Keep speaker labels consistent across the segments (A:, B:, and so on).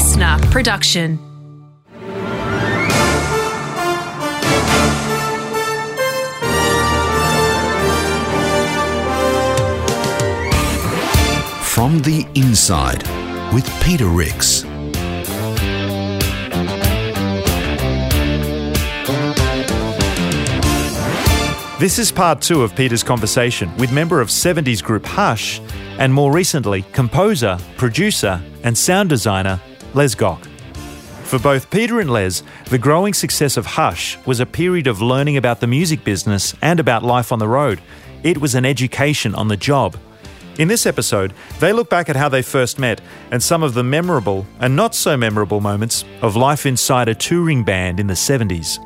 A: listener production.
B: From the Inside with Peter Rix.
C: This is part two of Peter's conversation with member of 70s group Hush and more recently, composer, producer, and sound designer Les Gock. For both Peter and Les, the growing success of Hush was a period of learning about the music business and about life on the road. It was an education on the job. In this episode, they look back at how they first met and some of the memorable and not so memorable moments of life inside a touring band in the 70s.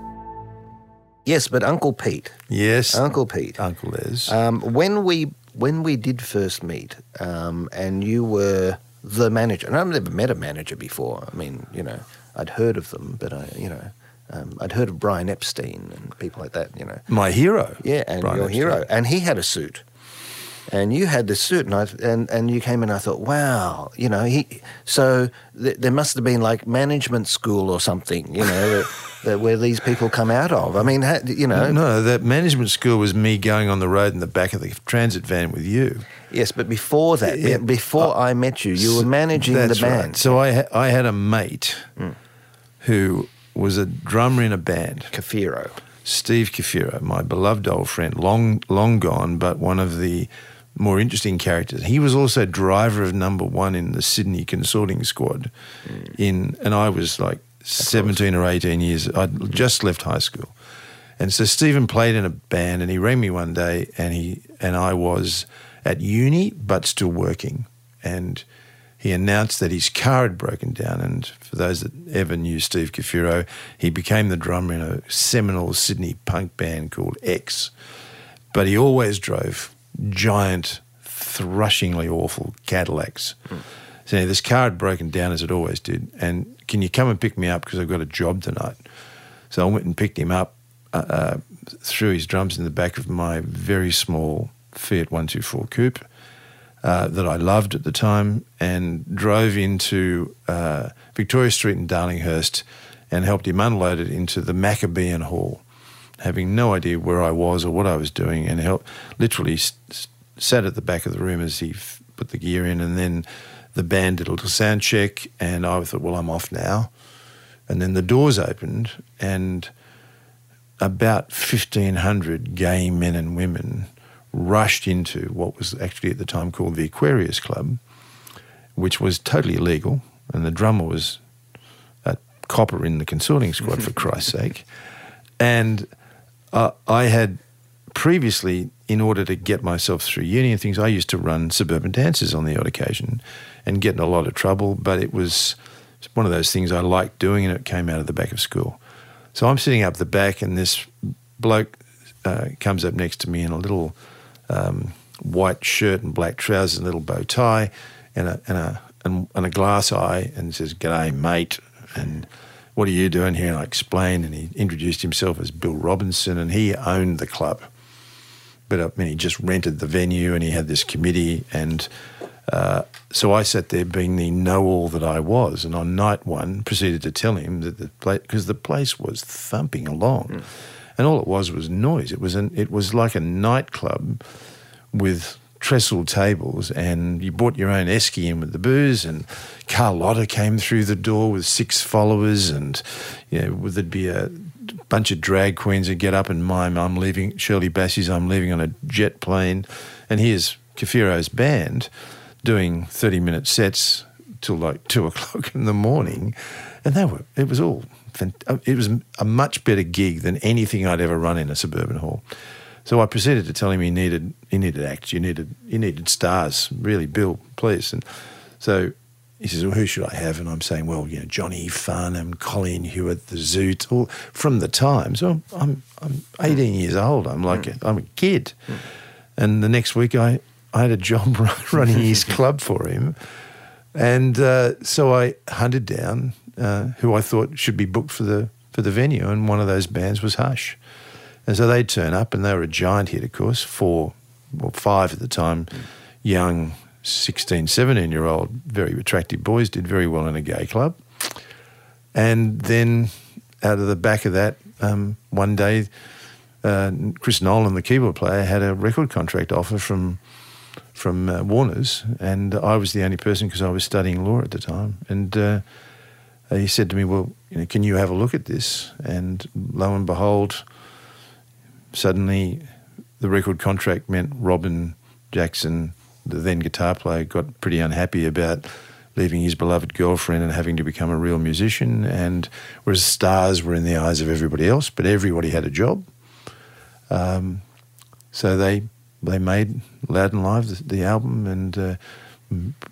D: Yes, but Uncle Pete.
E: Yes.
D: Uncle Pete.
E: Uncle Les.
D: Um, when we when we did first meet, um, and you were the manager, and I've never met a manager before. I mean, you know, I'd heard of them, but I, you know, um, I'd heard of Brian Epstein and people like that. You know,
E: My hero.
D: yeah, and
E: Brian
D: your
E: Epstein.
D: hero, and he had a suit, and you had the suit, and I and, and you came in. I thought, wow, you know, he. So th- there must have been like management school or something, you know, that, that where these people come out of. I mean, ha, you know,
E: No, that management school was me going on the road in the back of the transit van with you.
D: Yes, but before that,
E: Yeah.
D: before oh, I met you, you were managing the band.
E: Right. So I ha- I had a mate mm. who was a drummer in a band,
D: Cafiero.
E: Steve Cafiero, my beloved old friend, long long gone, but one of the more interesting characters. He was also driver of number one in the Sydney Consorting Squad. In and I was like seventeen or eighteen years. I'd just left high school, and so Stephen played in a band, and he rang me one day, and he and I was at uni but still working, and he announced that his car had broken down. And for those that ever knew Steve Cafiero, he became the drummer in a seminal Sydney punk band called X. But he always drove giant, thrushingly awful Cadillacs. So anyway, this car had broken down as it always did. And can you come and pick me up because I've got a job tonight? So I went and picked him up, uh, uh, threw his drums in the back of my very small Fiat 124 coupe uh, that I loved at the time and drove into uh, Victoria Street in Darlinghurst and helped him unload it into the Maccabean Hall, having no idea where I was or what I was doing, and helped, literally s- s- sat at the back of the room as he f- put the gear in, and then the band did a little sound check, and I thought, well, I'm off now. And then the doors opened, and about 1,500 gay men and women rushed into what was actually at the time called the Aquarius Club, which was totally illegal, and the drummer was a copper in the consorting squad, for Christ's sake. And uh, I had previously, in order to get myself through uni and things, I used to run suburban dances on the odd occasion and get in a lot of trouble, but it was one of those things I liked doing, and it came out of the back of school. So I'm sitting up the back, and this bloke uh, comes up next to me in a little um, white shirt and black trousers, and a little bow tie, and a and a and, a glass eye, and says, "G'day, mate." And what are you doing here? And I explained, and he introduced himself as Bill Robinson, and he owned the club. But I mean, he just rented the venue, and he had this committee, and uh, so I sat there being the know-all that I was, and on night one proceeded to tell him that the place because the place was thumping along, and all it was was noise. It was an it was like a nightclub with trestle tables, and you brought your own esky in with the booze, and Carlotta came through the door with six followers, and you know there'd be a bunch of drag queens that get up and mime, I'm leaving, Shirley Bassey's I'm leaving on a jet plane, and here's Cafiero's band doing 30 minute sets till like two o'clock in the morning, and they were it was all it was a much better gig than anything I'd ever run in a suburban hall. So I proceeded to tell him he needed he needed acts, you needed you needed stars, really, Bill, please. And so he says, "Well, who should I have?" And I'm saying, "Well, you know, Johnny Farnham, Colleen Hewett, the Zoot, all from the time." So I'm I'm 18 years old. I'm like a, I'm a kid. And the next week, I I had a job running his club for him, and uh, so I hunted down uh, who I thought should be booked for the for the venue, and one of those bands was Hush. And so they'd turn up, and they were a giant hit, of course, four, well, five at the time, young 16, 17 year old, very attractive boys, did very well in a gay club. And then out of the back of that, um, one day, uh, Chris Nolan, the keyboard player, had a record contract offer from from uh, Warner's, and I was the only person because I was studying law at the time. And uh, he said to me, "Well, you know, can you have a look at this?" And lo and behold, suddenly the record contract meant Robin Jackson, the then guitar player, got pretty unhappy about leaving his beloved girlfriend and having to become a real musician. And whereas stars were in the eyes of everybody else, but everybody had a job. Um, so they they made Loud and Live the, the album and uh,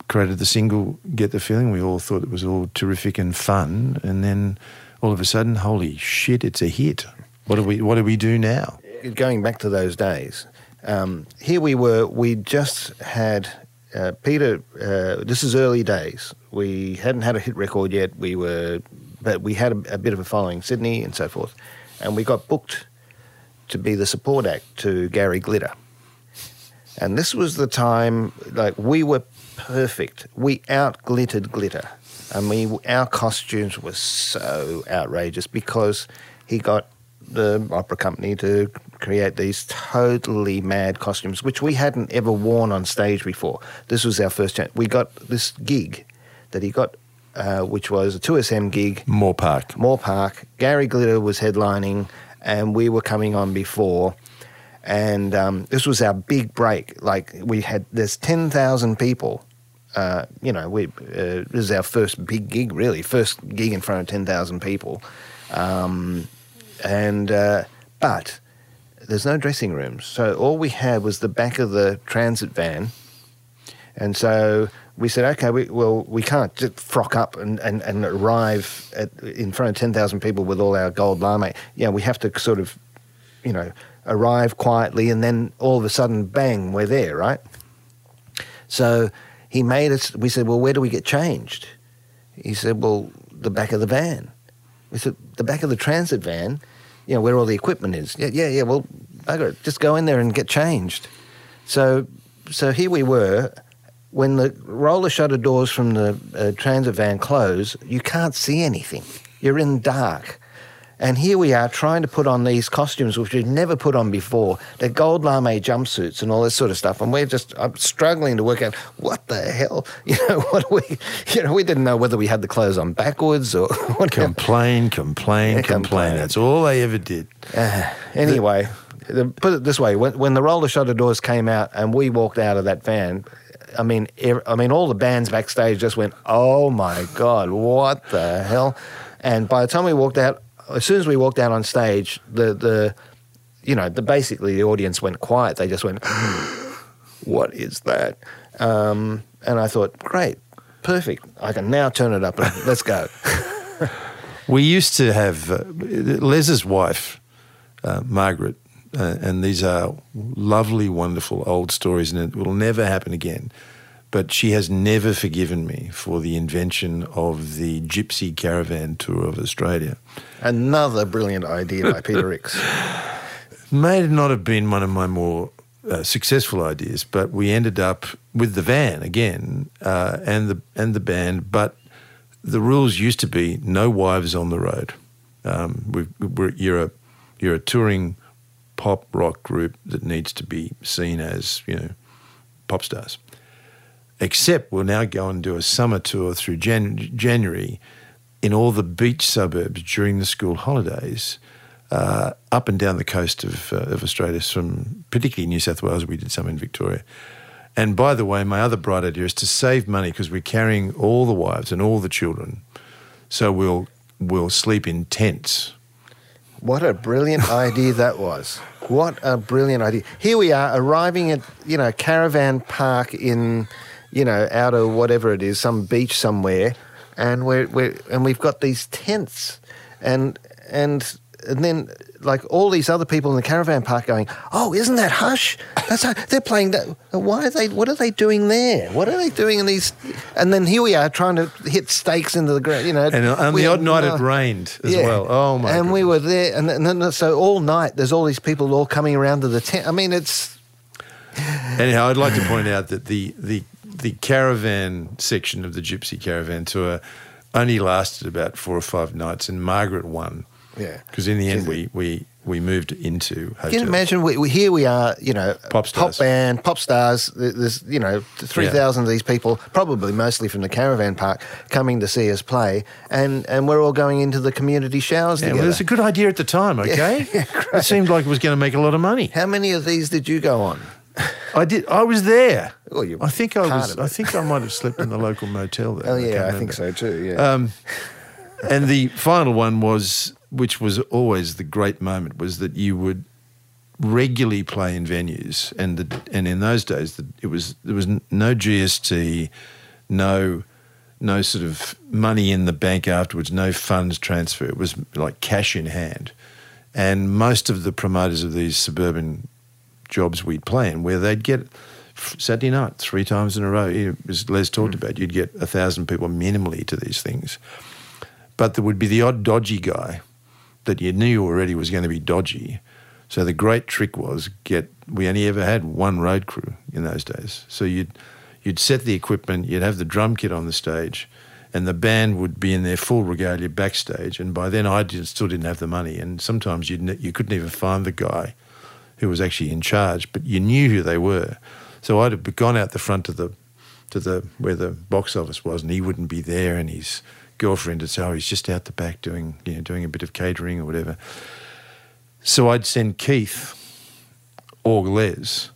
E: created the single "Get the Feeling." We all thought it was all terrific and fun, and then all of a sudden, holy shit, it's a hit. What do we What do we do now?
D: Going back to those days, um, here we were. We just had uh, Peter. Uh, this is early days. We hadn't had a hit record yet. We were, but we had a, a bit of a following, Sydney and so forth, and we got booked to be the support act to Gary Glitter. And this was the time, like, we were perfect. We out glittered glitter. I mean, our costumes were so outrageous because he got the opera company to create these totally mad costumes, which we hadn't ever worn on stage before. This was our first chance. We got this gig that he got, uh, which was a 2SM gig.
E: Moore Park.
D: Moore Park. Gary Glitter was headlining, and we were coming on before. And um, this was our big break. Like, we had, there's 10,000 people. Uh, you know, we, uh, this is our first big gig, really, first gig in front of 10,000 people. Um, and, uh, but there's no dressing rooms. So all we had was the back of the transit van. And so we said, okay, we, well, we can't just frock up and, and, and arrive at, in front of 10,000 people with all our gold lame. Yeah, we have to sort of, you know, arrive quietly and then all of a sudden, bang, we're there, right? So he made us, we said, well, where do we get changed? He said, well, the back of the van. We said, the back of the transit van, you know, where all the equipment is. Yeah, yeah, yeah, well, bugger it, just go in there and get changed. So, so here we were. When the roller shutter doors from the uh, transit van close, you can't see anything. You're in dark. And here we are trying to put on these costumes which we've never put on before, the gold lame jumpsuits and all this sort of stuff. And we're just I'm struggling to work out what the hell, you know, what we, you know, we didn't know whether we had the clothes on backwards or what.
E: Complain, complain,
D: Yeah,
E: complain.
D: complain.
E: That's all they ever did.
D: Uh, anyway, the, put it this way: when, when the roller shutter doors came out and we walked out of that van, I mean, I mean, all the bands backstage just went, "Oh my god, what the hell!" And by the time we walked out, as soon as we walked out on stage, the the you know, the basically the audience went quiet. They just went, "What is that?" Um, and I thought, "Great, perfect. I can now turn it up and let's go."
E: We used to have uh, Les's wife, uh, Margaret, uh, and these are lovely, wonderful old stories, and it will never happen again. But she has never forgiven me for the invention of the Gypsy Caravan Tour of Australia.
D: Another brilliant idea by Peter Rix.
E: May not have been one of my more uh, successful ideas, but we ended up with the van again uh, and the and the band. But the rules used to be no wives on the road. Um, we, we're, you're a you're a touring pop rock group that needs to be seen as you know pop stars. Except we'll now go and do a summer tour through Jan- January in all the beach suburbs during the school holidays, uh, up and down the coast of, uh, of Australia, from particularly New South Wales. We did some in Victoria. And by the way, my other bright idea is to save money because we're carrying all the wives and all the children, so we'll we'll sleep in tents.
D: What a brilliant idea that was. What a brilliant idea. Here we are arriving at, you know, caravan park in, you know, out of whatever it is, some beach somewhere, and we're, we're and we've got these tents and and and then like all these other people in the caravan park going, "Oh, isn't that Hush? That's how, they're playing that. Why are they? What are they doing there? What are they doing in these?" And then here we are trying to hit stakes into the ground. You know,
E: And on the odd night
D: no-
E: it rained as well. Oh my!
D: and we were there, and, and then so all night there's all these people all coming around to the tent. I mean, it's
E: Anyhow, I'd like to point out that the the the caravan section of the Gypsy Caravan Tour only lasted about four or five nights, and Margaret won.
D: Yeah.
E: Because in the end, we, we, we moved into hotels.
D: Can you imagine? We, we, here we are, you know,
E: Pop stars.
D: band, pop stars. There's, you know, three thousand of these people, probably mostly from the caravan park, coming to see us play, and and we're all going into the community showers
E: Yeah, well, it was a good idea at the time, okay? it seemed like it was going to make a lot of money.
D: How many of these did you go on?
E: I did. I was there.
D: Well,
E: I think I was. I think I might have slept in the local motel there.
D: Oh yeah, I
E: remember.
D: think so too. Yeah.
E: Um, and the final one was, which was always the great moment, was that you would regularly play in venues, and the, and in those days, the, it was there was no GST, no no sort of money in the bank afterwards, no funds transfer. It was like cash in hand, and most of the promoters of these suburban jobs we'd plan where they'd get Saturday night three times in a row, as Les talked mm. about, you'd get a thousand people minimally to these things. But there would be the odd dodgy guy that you knew already was going to be dodgy. So the great trick was get. We only ever had one road crew in those days. So you'd you'd set the equipment, you'd have the drum kit on the stage, and the band would be in their full regalia backstage. And by then, I did, still didn't have the money, and sometimes you you couldn't even find the guy who was actually in charge, but you knew who they were. So I'd have gone out the front to the to the where the box office was, and he wouldn't be there, and his girlfriend would say, "Oh, he's just out the back doing you know doing a bit of catering or whatever." So I'd send Keith or Les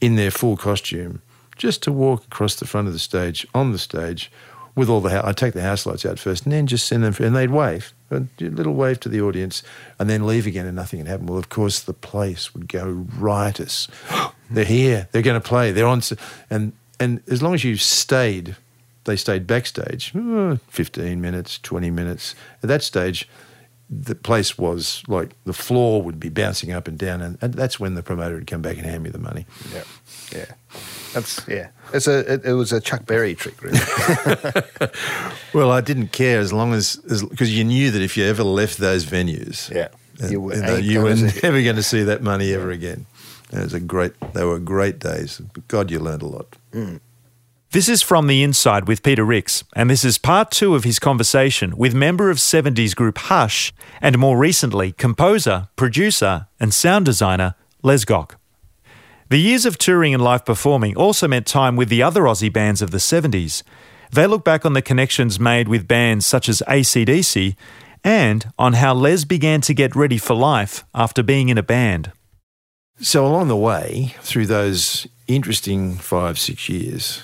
E: in their full costume just to walk across the front of the stage on the stage with all the I'd take the house lights out first and then just send them and they'd wave a little wave to the audience and then leave again and nothing had happened well of course the place would go riotous they're here they're going to play they're on and and as long as you stayed they stayed backstage uh, 15 minutes 20 minutes at that stage the place was like the floor would be bouncing up and down, and, and that's when the promoter would come back and hand me the money.
D: yeah. Yeah. That's yeah. It's a it, it was a Chuck Berry trick, really.
E: Well, I didn't care as long as because you knew that if you ever left those venues,
D: Yeah.
E: uh,
D: You were-
E: you, know, you were
D: gonna see
E: never going to see that money ever again. It was a great. They were great days. God, you learned a lot.
C: This is From the Inside with Peter Rix, and this is part two of his conversation with member of 70s group Hush and more recently composer, producer, and sound designer Les Gock. The years of touring and live performing also meant time with the other Aussie bands of the 70s. They look back on the connections made with bands such as ACDC and on how Les began to get ready for life after being in a band.
E: So along the way, through those interesting five six years,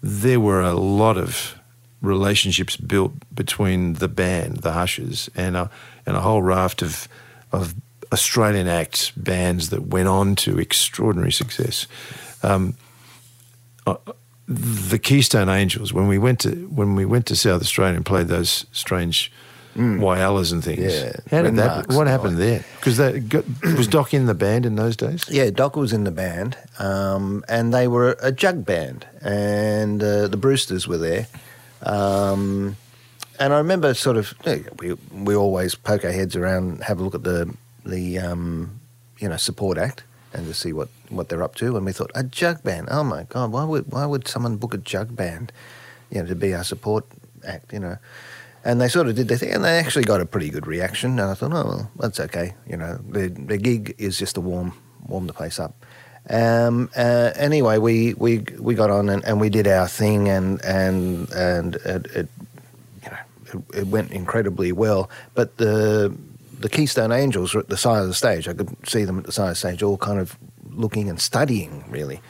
E: there were a lot of relationships built between the band, the Hushes, and a, and a whole raft of of Australian acts, bands that went on to extraordinary success. Um, uh, the Keystone Angels, when we went to when we went to South Australia and played those strange Whyallas and things,
D: Yeah,
E: how did that? What happened there? Because was Doc in the band in those days?
D: Yeah, Doc was in the band, um, and they were a jug band, and uh, the Brewsters were there. Um, and I remember sort of you know, we we always poke our heads around, have a look at the the um, you know support act, and to see what, what they're up to. And we thought a jug band. Oh my god, why would why would someone book a jug band, you know, to be our support act? You know. And they sort of did their thing, and they actually got a pretty good reaction. And I thought, oh, well, that's okay. You know, their, their gig is just to warm warm the place up. Um, uh, anyway, we, we we got on and, and we did our thing, and and and it, it you know it, it went incredibly well. But the the Keystone Angels were at the side of the stage. I could see them at the side of the stage, all kind of looking and studying really.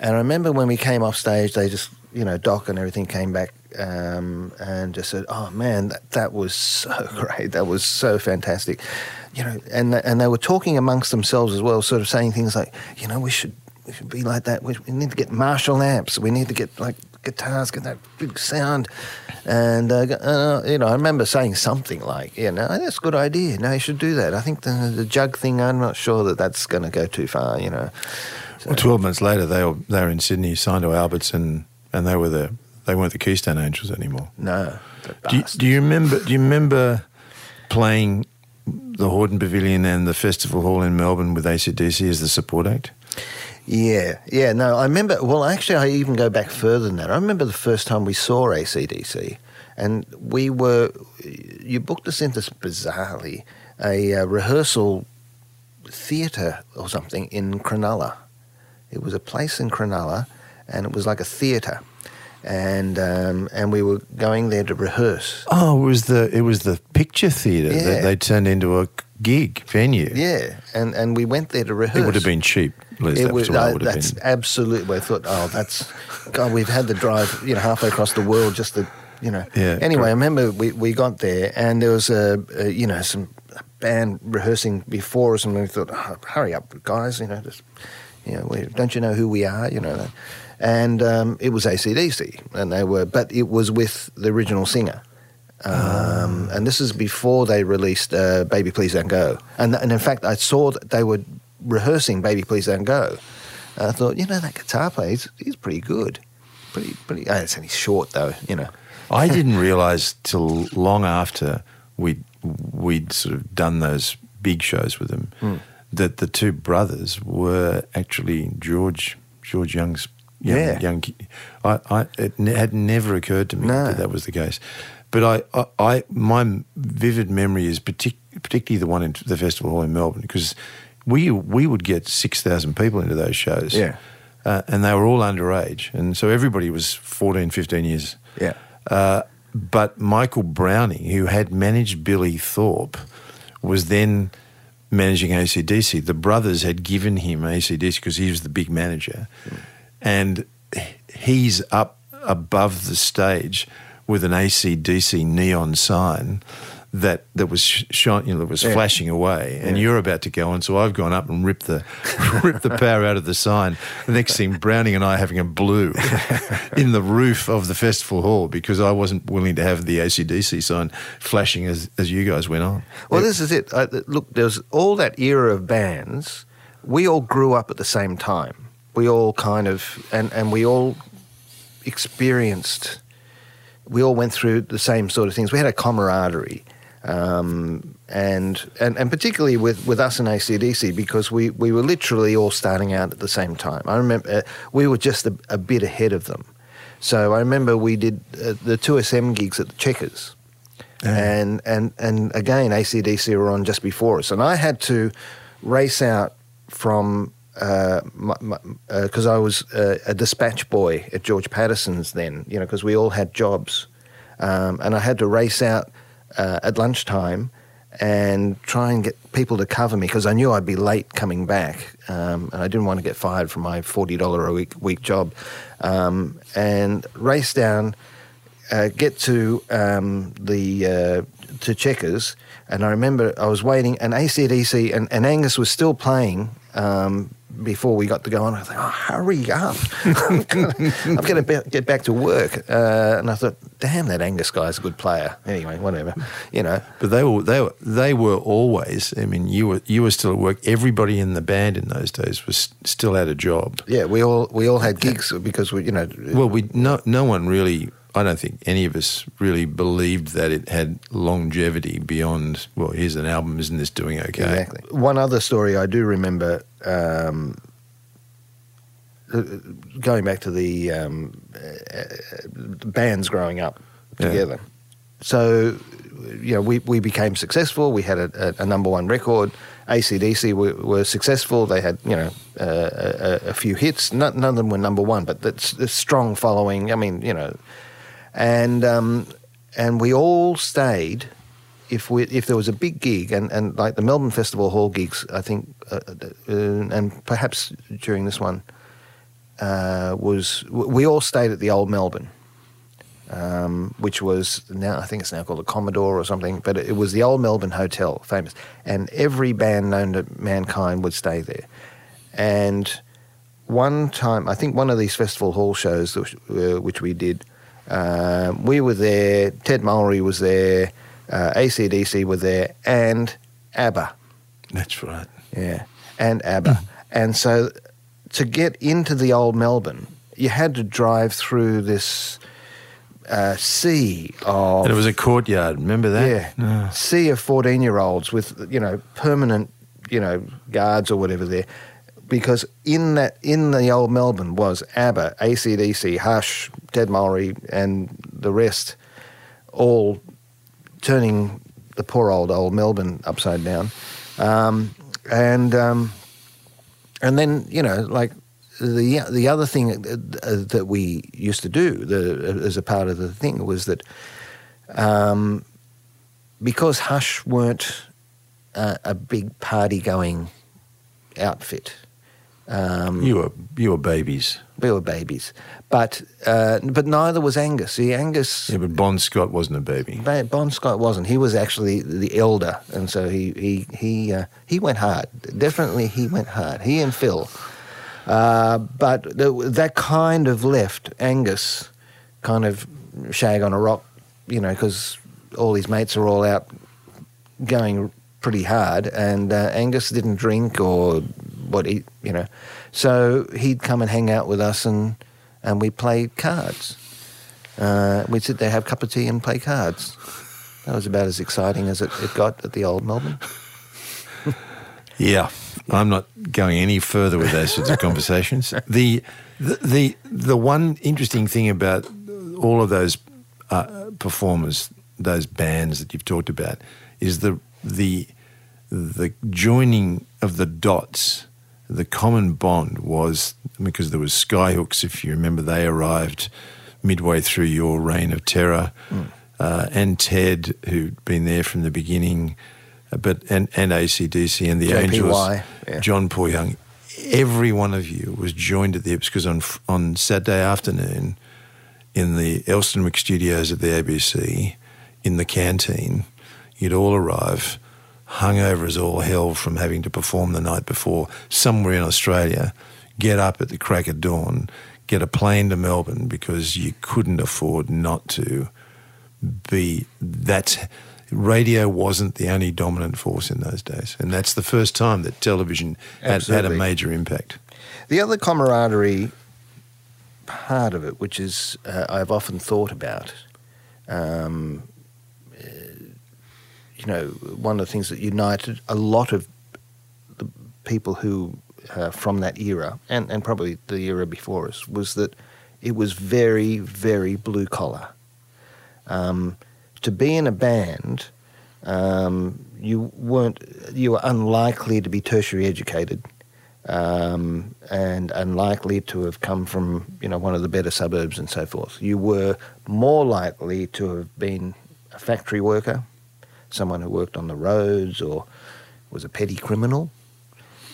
D: And I remember when we came off stage, they just, you know, Doc and everything came back um, and just said, "Oh man, that, that was so great. That was so fantastic," you know. And and they were talking amongst themselves as well, sort of saying things like, "You know, we should we should be like that. We, we need to get Marshall amps. We need to get like guitars, get that big sound." And uh, uh, you know, I remember saying something like, "Yeah, no, that's a good idea. No, you should do that. I think the, the jug thing. I'm not sure that that's going to go too far. You know."
E: Well, twelve months later, they were they were in Sydney, signed to Alberts, and and they were the they weren't the Keystone Angels anymore.
D: No.
E: Do you, do you remember? Do you remember playing the Hordern Pavilion and the Festival Hall in Melbourne with ACDC as the support act?
D: Yeah, yeah. No, I remember. Well, actually, I even go back further than that. I remember the first time we saw ACDC, and we were. You booked us into bizarrely a uh, rehearsal theatre or something in Cronulla. It was a place in Cronulla, and it was like a theatre, and um, and we were going there to rehearse.
E: Oh, it was the it was the picture theatre
D: Yeah.
E: that they turned into a gig venue.
D: Yeah, and and we went there to rehearse.
E: It would have been cheap, Les.
D: It
E: was what
D: uh,
E: it would have
D: that's
E: been.
D: absolutely. I thought, oh, that's God. We've had the drive, you know, halfway across the world just to, you know.
E: Yeah,
D: Anyway, I remember we, we got there and there was a, a you know some band rehearsing before us, and we thought, oh, hurry up, guys, you know, just you know, we, don't you know who we are, you know. And um, it was ACDC, and they were, but it was with the original singer. Um, And this is before they released uh, "Baby Please Don't Go," and and in fact, I saw that they were rehearsing "Baby Please Don't Go." And I thought, you know, that guitar player, he's, he's pretty good, pretty pretty. Oh, it's only short though, you know.
E: I didn't realise till long after we we'd sort of done those big shows with them
D: Hmm.
E: that the two brothers were actually George George Young's young,
D: Yeah.
E: young I, I it ne- had never occurred to me
D: No.
E: that that was the case. But I, I, I my vivid memory is partic- particularly the one in the festival hall in Melbourne because we we would get six thousand people into those shows,
D: Yeah.
E: uh, and they were all underage, and so everybody was 14, 15 years.
D: Yeah.
E: Uh, but Michael Browning, who had managed Billy Thorpe, was then managing ACDC. The brothers had given him ACDC because he was the big manager. And he's up above the stage with an ACDC neon sign that that was sh- shine, you know, that was
D: Yeah.
E: flashing away, and you're about to go on. So I've gone up and ripped the ripped the power out of the sign. The next thing, Browning and I are having a blue in the roof of the festival hall because I wasn't willing to have the ACDC sign flashing as as you guys went on.
D: Well, this is it. I, look, there's all that era of bands. We all grew up at the same time. We all kind of, and, and we all experienced, we all went through the same sort of things. We had a camaraderie. Um, and, and and particularly with, with us and ACDC because we, we were literally all starting out at the same time. I remember uh, we were just a, a bit ahead of them. So I remember we did uh, the 2SM gigs at the Checkers and and and again ACDC were on just before us, and I had to race out from because I was uh, a dispatch boy at George Patterson's then, you know, because we all had jobs, um, and I had to race out uh, at lunchtime and try and get people to cover me because I knew I'd be late coming back, um, and I didn't want to get fired from my forty dollar a week week job, um, and race down uh, get to um, the uh, to Checkers, and I remember I was waiting, and ACDC and, and Angus was still playing um, before we got to go on. I thought, oh, hurry up! I'm going to get back to work, uh, and I thought, damn, that Angus guy's a good player. Anyway, whatever, you know.
E: But they were they were they were always. I mean, you were you were still at work. Everybody in the band in those days was still at a job.
D: Yeah, we all we all had gigs because we, you know.
E: Well, we no no one really. I don't think any of us really believed that it had longevity beyond. Well, here's an album. Isn't this doing okay?
D: Exactly. One other story I do remember, um, going back to the um, uh, bands growing up
E: Yeah.
D: together. So, you know, we, we became successful. We had a, a, a number one record. ACDC were, were successful. They had, you know, uh, a, a few hits. None, none of them were number one, but that's a strong following. I mean, you know, and um, and we all stayed. If we if there was a big gig and, and like the Melbourne Festival Hall gigs, I think, uh, uh, and perhaps during this one, uh, was we all stayed at the old Melbourne, um, which was now I think it's now called the Commodore or something, but it was the old Melbourne Hotel, famous, and every band known to mankind would stay there, and one time I think one of these festival hall shows which, uh, which we did, uh, we were there. Ted Mulry was there. Uh, ACDC were there, and ABBA.
E: That's right.
D: Yeah, and ABBA. and so to get into the old Melbourne, you had to drive through this uh, sea of
E: And it was a courtyard. Remember that?
D: yeah, sea of fourteen-year-olds with you know permanent you know guards or whatever there. because in that in the old Melbourne was ABBA, ACDC, Hush, Ted Mulry, and the rest, all turning the poor old old Melbourne upside down, um, and um, and then you know like the the other thing uh, that we used to do the, as a part of the thing was that um, because Hush weren't a, a big party going outfit. Um,
E: You were you were babies.
D: We were babies, but uh, but neither was Angus. See, Angus
E: Yeah, but Bon Scott wasn't a baby.
D: Ba- Bon Scott wasn't. He was actually the elder, and so he he he uh, he went hard. Definitely, he went hard. He and Phil. Uh, but the, that kind of left Angus kind of shag on a rock, you know, because all his mates are all out going pretty hard, and uh, Angus didn't drink or what he, you know, so he'd come and hang out with us, and and we played cards. Uh, we'd sit there, have a cup of tea, and play cards. That was about as exciting as it, it got at the old Melbourne.
E: Yeah, I'm not going any further with those sorts of conversations. The, the the the one interesting thing about all of those uh, performers, those bands that you've talked about, is the the the joining of the dots. The common bond was because there was Skyhooks, if you remember, they arrived midway through your reign of terror, uh, and Ted, who'd been there from the beginning, uh, but and and ACDC and the
D: JPY,
E: Angels,
D: yeah.
E: John Paul Young. Every one of you was joined at the hips because on on Saturday afternoon, in the Elsternwick studios at the ABC, in the canteen, you'd all arrive, hungover as all hell from having to perform the night before somewhere in Australia, get up at the crack of dawn, get a plane to Melbourne because you couldn't afford not to be that's radio wasn't the only dominant force in those days. And that's the first time that television had, had a major impact.
D: The other camaraderie part of it, which is uh, I've often thought about, um, you know, one of the things that united a lot of the people who uh, from that era and, and probably the era before us was that it was very, very blue collar. Um, to be in a band, um, you weren't you were unlikely to be tertiary educated um, and unlikely to have come from you know one of the better suburbs and so forth. You were more likely to have been a factory worker, someone who worked on the roads, or was a petty criminal.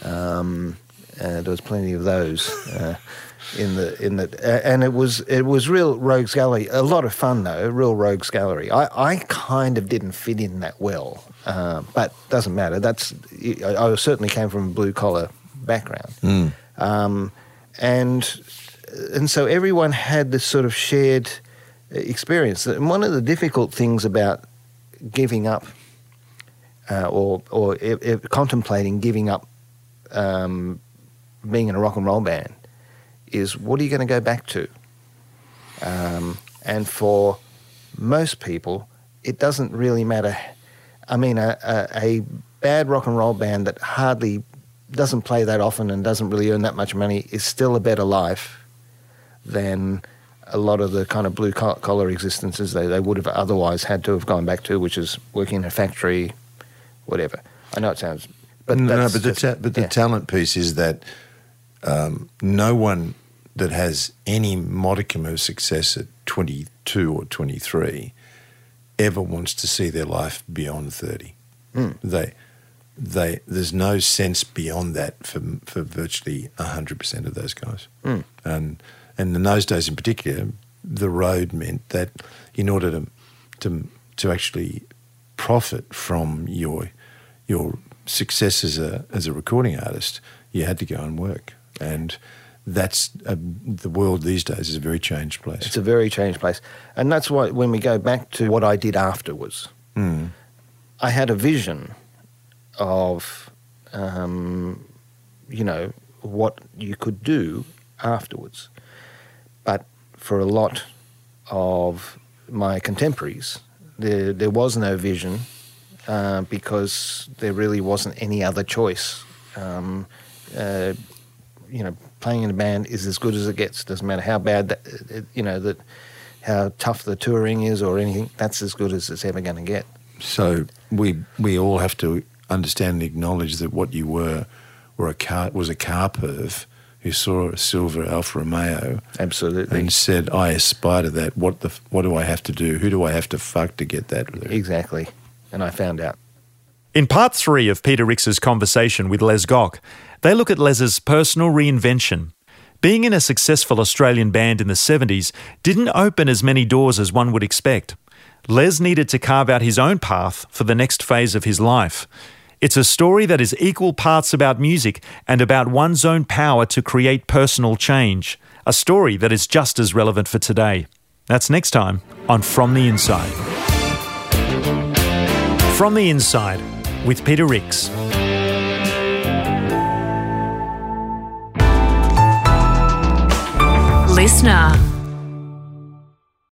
D: Um, uh, there was plenty of those uh, in the in the uh, and it was it was real rogues gallery. A lot of fun though, real rogues gallery. I, I kind of didn't fit in that well, uh, but doesn't matter. That's I, I certainly came from a blue collar background, um, and and so everyone had this sort of shared experience. And one of the difficult things about giving up uh, or or contemplating giving up um, being in a rock and roll band is what are you going to go back to? Um, and for most people, it doesn't really matter. I mean, a, a, a bad rock and roll band that hardly doesn't play that often and doesn't really earn that much money is still a better life than a lot of the kind of blue collar existences they, they would have otherwise had to have gone back to, which is working in a factory, whatever. I know it sounds, but
E: no,
D: that's
E: but the ta- but the
D: yeah.
E: talent piece is that um, no one that has any modicum of success at 22 or 23 ever wants to see their life beyond 30.
D: Hmm.
E: They, they, there's no sense beyond that for for virtually 100% of those guys.
D: Hmm.
E: And and in those days in particular, the road meant that in order to to to actually profit from your your success as a as a recording artist, you had to go and work, and that's a, the world these days is a very changed place.
D: It's a very changed place. And that's why when we go back to what I did afterwards, I had a vision of, um, you know, what you could do afterwards. But for a lot of my contemporaries, there, there was no vision uh, because there really wasn't any other choice. Um, uh, you know, playing in a band is as good as it gets. Doesn't matter how bad that, you know, that how tough the touring is or anything. That's as good as it's ever going to get.
E: So we we all have to understand and acknowledge that what you were were a car was a car perv who saw a silver Alfa Romeo
D: Absolutely.
E: and said, "I aspire to that. What the what do I have to do? Who do I have to fuck to get that?"
D: Exactly. And I found out.
C: In part three of Peter Rix's conversation with Les Gock, they look at Les's personal reinvention. Being in a successful Australian band in the 70s didn't open as many doors as one would expect. Les needed to carve out his own path for the next phase of his life. It's a story that is equal parts about music and about one's own power to create personal change. A story that is just as relevant for today. That's next time on From the Inside. From the Inside with Peter Rix.
A: Listener.